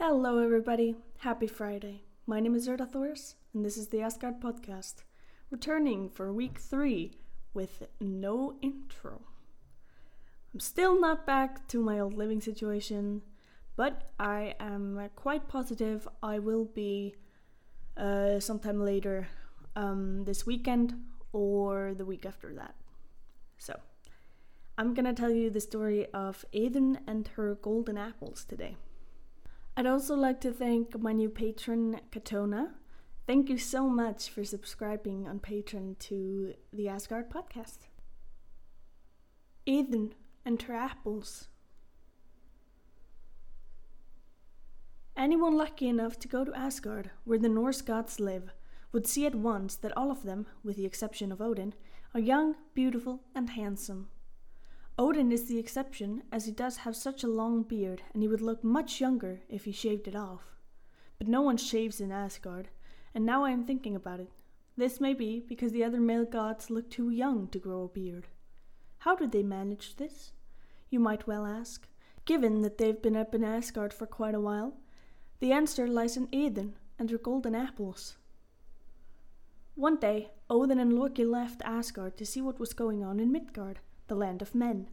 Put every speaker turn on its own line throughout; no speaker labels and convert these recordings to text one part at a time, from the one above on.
Hello, everybody. Happy Friday. My name is Urda Thors, and this is the Asgard Podcast, returning for week three with no intro. I'm still not back to my old living situation, but I am quite positive I will be uh, sometime later um, this weekend or the week after that. So, I'm gonna tell you the story of Idun and her golden apples today. I'd also like to thank my new patron, Katona. Thank you so much for subscribing on Patreon to the Asgard podcast. Idun and her apples. Anyone lucky enough to go to Asgard, where the Norse gods live, would see at once that all of them, with the exception of Odin, are young, beautiful, and handsome. Odin is the exception, as he does have such a long beard, and he would look much younger if he shaved it off. But no one shaves in Asgard, and now I am thinking about it. This may be because the other male gods look too young to grow a beard. How did they manage this? You might well ask, given that they've been up in Asgard for quite a while. The answer lies in Idun and her golden apples. One day, Odin and Loki left Asgard to see what was going on in Midgard the land of men.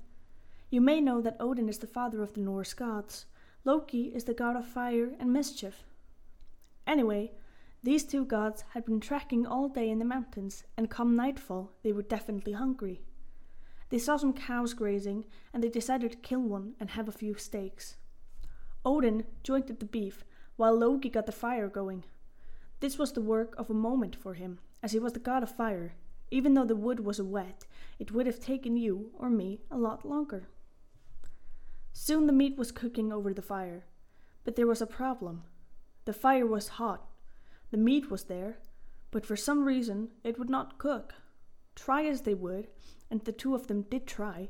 You may know that Odin is the father of the Norse gods. Loki is the god of fire and mischief. Anyway, these two gods had been trekking all day in the mountains, and come nightfall, they were definitely hungry. They saw some cows grazing, and they decided to kill one and have a few steaks. Odin jointed the beef, while Loki got the fire going. This was the work of a moment for him, as he was the god of fire, even though the wood was wet, it would have taken you or me a lot longer. Soon the meat was cooking over the fire, but there was a problem. The fire was hot, the meat was there, but for some reason it would not cook. Try as they would, and the two of them did try,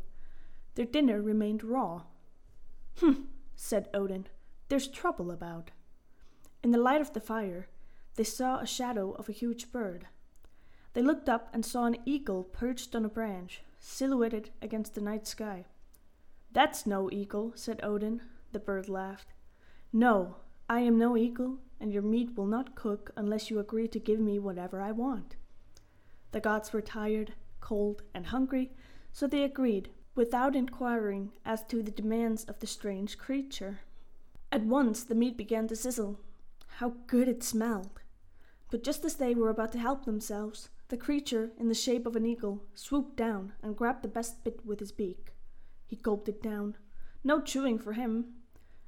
their dinner remained raw. Hm, said Odin, there's trouble about. In the light of the fire, they saw a shadow of a huge bird. They looked up and saw an eagle perched on a branch, silhouetted against the night sky. That's no eagle, said Odin. The bird laughed. No, I am no eagle, and your meat will not cook unless you agree to give me whatever I want. The gods were tired, cold, and hungry, so they agreed, without inquiring as to the demands of the strange creature. At once the meat began to sizzle. How good it smelled! But just as they were about to help themselves, the creature, in the shape of an eagle, swooped down and grabbed the best bit with his beak. He gulped it down. No chewing for him.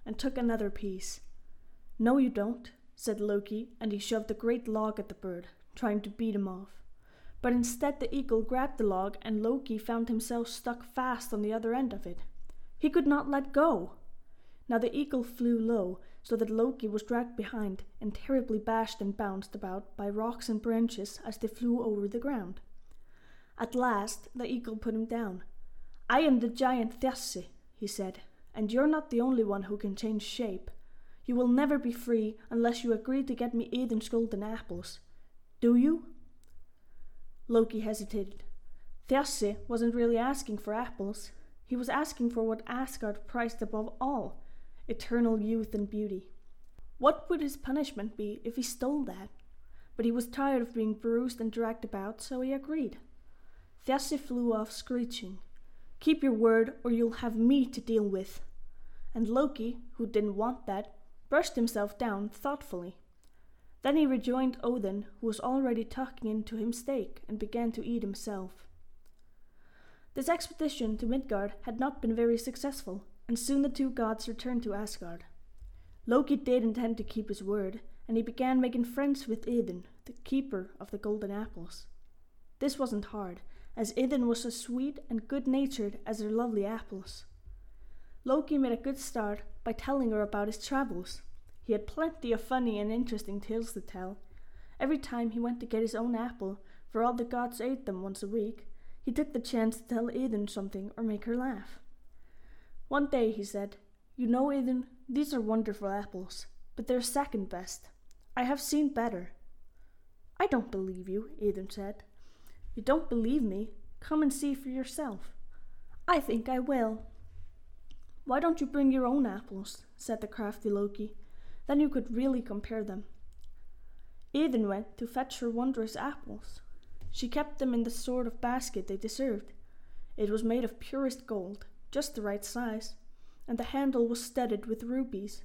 And took another piece. No, you don't, said Loki, and he shoved a great log at the bird, trying to beat him off. But instead, the eagle grabbed the log, and Loki found himself stuck fast on the other end of it. He could not let go. Now the eagle flew low, so that Loki was dragged behind and terribly bashed and bounced about by rocks and branches as they flew over the ground. At last the eagle put him down. I am the giant Thjasse, he said, and you're not the only one who can change shape. You will never be free unless you agree to get me Idun's golden apples. Do you? Loki hesitated. Thjasse wasn't really asking for apples. He was asking for what Asgard prized above all eternal youth and beauty. What would his punishment be if he stole that? But he was tired of being bruised and dragged about, so he agreed. Thjasse flew off screeching. Keep your word, or you'll have me to deal with. And Loki, who didn't want that, brushed himself down thoughtfully. Then he rejoined Odin, who was already tucking into him steak, and began to eat himself. This expedition to Midgard had not been very successful, and soon the two gods returned to Asgard. Loki did intend to keep his word, and he began making friends with Idun, the keeper of the golden apples. This wasn't hard, as Idun was as sweet and good natured as her lovely apples. Loki made a good start by telling her about his travels. He had plenty of funny and interesting tales to tell. Every time he went to get his own apple, for all the gods ate them once a week, he took the chance to tell Idun something or make her laugh. One day he said, You know, Idun, these are wonderful apples, but they're second best. I have seen better. I don't believe you, Idun said. You don't believe me? Come and see for yourself. I think I will. Why don't you bring your own apples? said the crafty Loki. Then you could really compare them. Idun went to fetch her wondrous apples. She kept them in the sort of basket they deserved. It was made of purest gold, just the right size, and the handle was studded with rubies.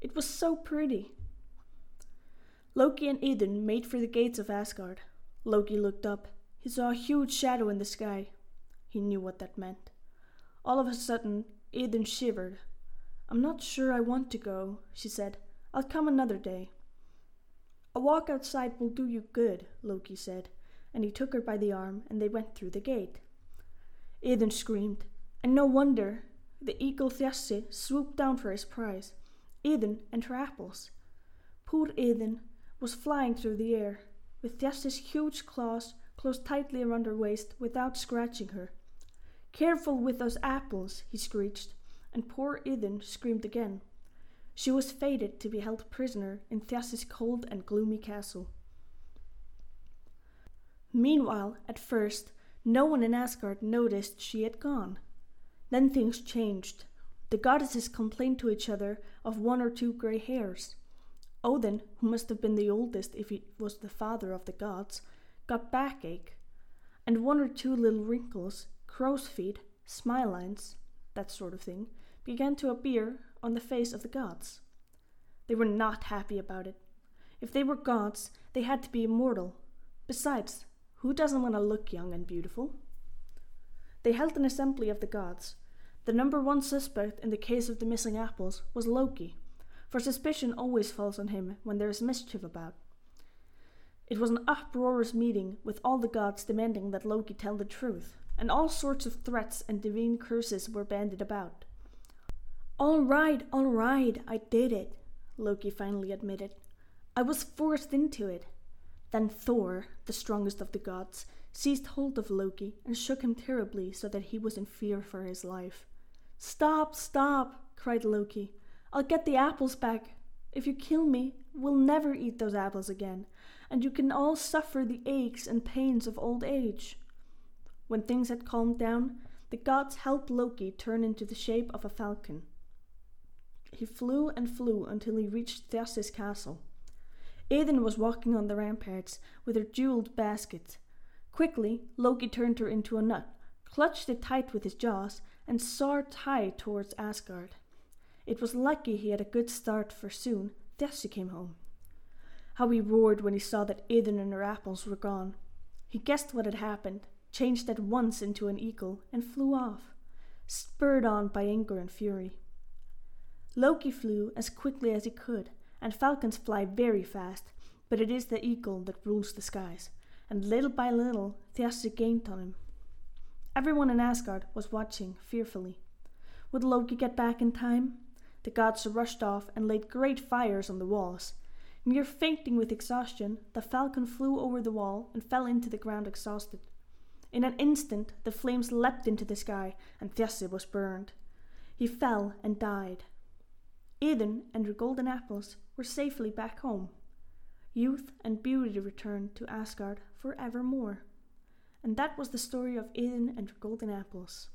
It was so pretty. Loki and Idun made for the gates of Asgard. Loki looked up. He saw a huge shadow in the sky. He knew what that meant. All of a sudden, Idun shivered. I'm not sure I want to go, she said. I'll come another day. A walk outside will do you good, Loki said, and he took her by the arm and they went through the gate. Idun screamed, and no wonder. The eagle Thjasse swooped down for his prize, Idun and her apples. Poor Idun was flying through the air, with Thjasse's huge claws closed tightly around her waist without scratching her. Careful with those apples, he screeched, and poor Idun screamed again. She was fated to be held prisoner in Thjasse's cold and gloomy castle. Meanwhile, at first, no one in Asgard noticed she had gone. Then things changed. The goddesses complained to each other of one or two grey hairs. Odin, who must have been the oldest if he was the father of the gods, got backache, and one or two little wrinkles, crow's feet, smile lines, that sort of thing, began to appear on the face of the gods. They were not happy about it. If they were gods, they had to be immortal. Besides, who doesn't want to look young and beautiful? They held an assembly of the gods. The number one suspect in the case of the missing apples was Loki, for suspicion always falls on him when there is mischief about. It was an uproarious meeting, with all the gods demanding that Loki tell the truth, and all sorts of threats and divine curses were bandied about. All right, all right, I did it, Loki finally admitted. I was forced into it. Then Thor, the strongest of the gods, seized hold of Loki and shook him terribly so that he was in fear for his life. Stop, stop, cried Loki. I'll get the apples back. If you kill me, we'll never eat those apples again, and you can all suffer the aches and pains of old age. When things had calmed down, the gods helped Loki turn into the shape of a falcon. He flew and flew until he reached Thjasse's castle. Idun was walking on the ramparts with her jeweled basket. Quickly, Loki turned her into a nut, clutched it tight with his jaws, and soared high towards Asgard. It was lucky he had a good start, for soon Thjasse came home. How he roared when he saw that Idun and her apples were gone. He guessed what had happened, changed at once into an eagle, and flew off, spurred on by anger and fury. Loki flew as quickly as he could, and falcons fly very fast, but it is the eagle that rules the skies, and little by little Thjasse gained on him. Everyone in Asgard was watching fearfully. Would Loki get back in time? The gods rushed off and laid great fires on the walls. Near fainting with exhaustion, the falcon flew over the wall and fell into the ground exhausted. In an instant, the flames leapt into the sky, and Thjasse was burned. He fell and died. Idun and her golden apples were safely back home. Youth and beauty returned to Asgard for evermore. And that was the story of Idun and her golden apples.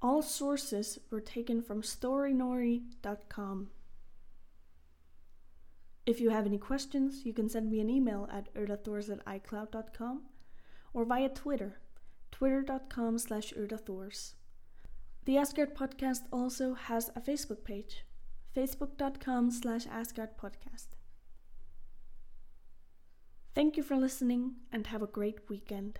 All sources were taken from storynory.com. If you have any questions, you can send me an email at urdathors at icloud.com or via Twitter, twitter.com slash urdathors. The Asgard podcast also has a Facebook page, facebook.com slash asgardpodcast. Thank you for listening and have a great weekend.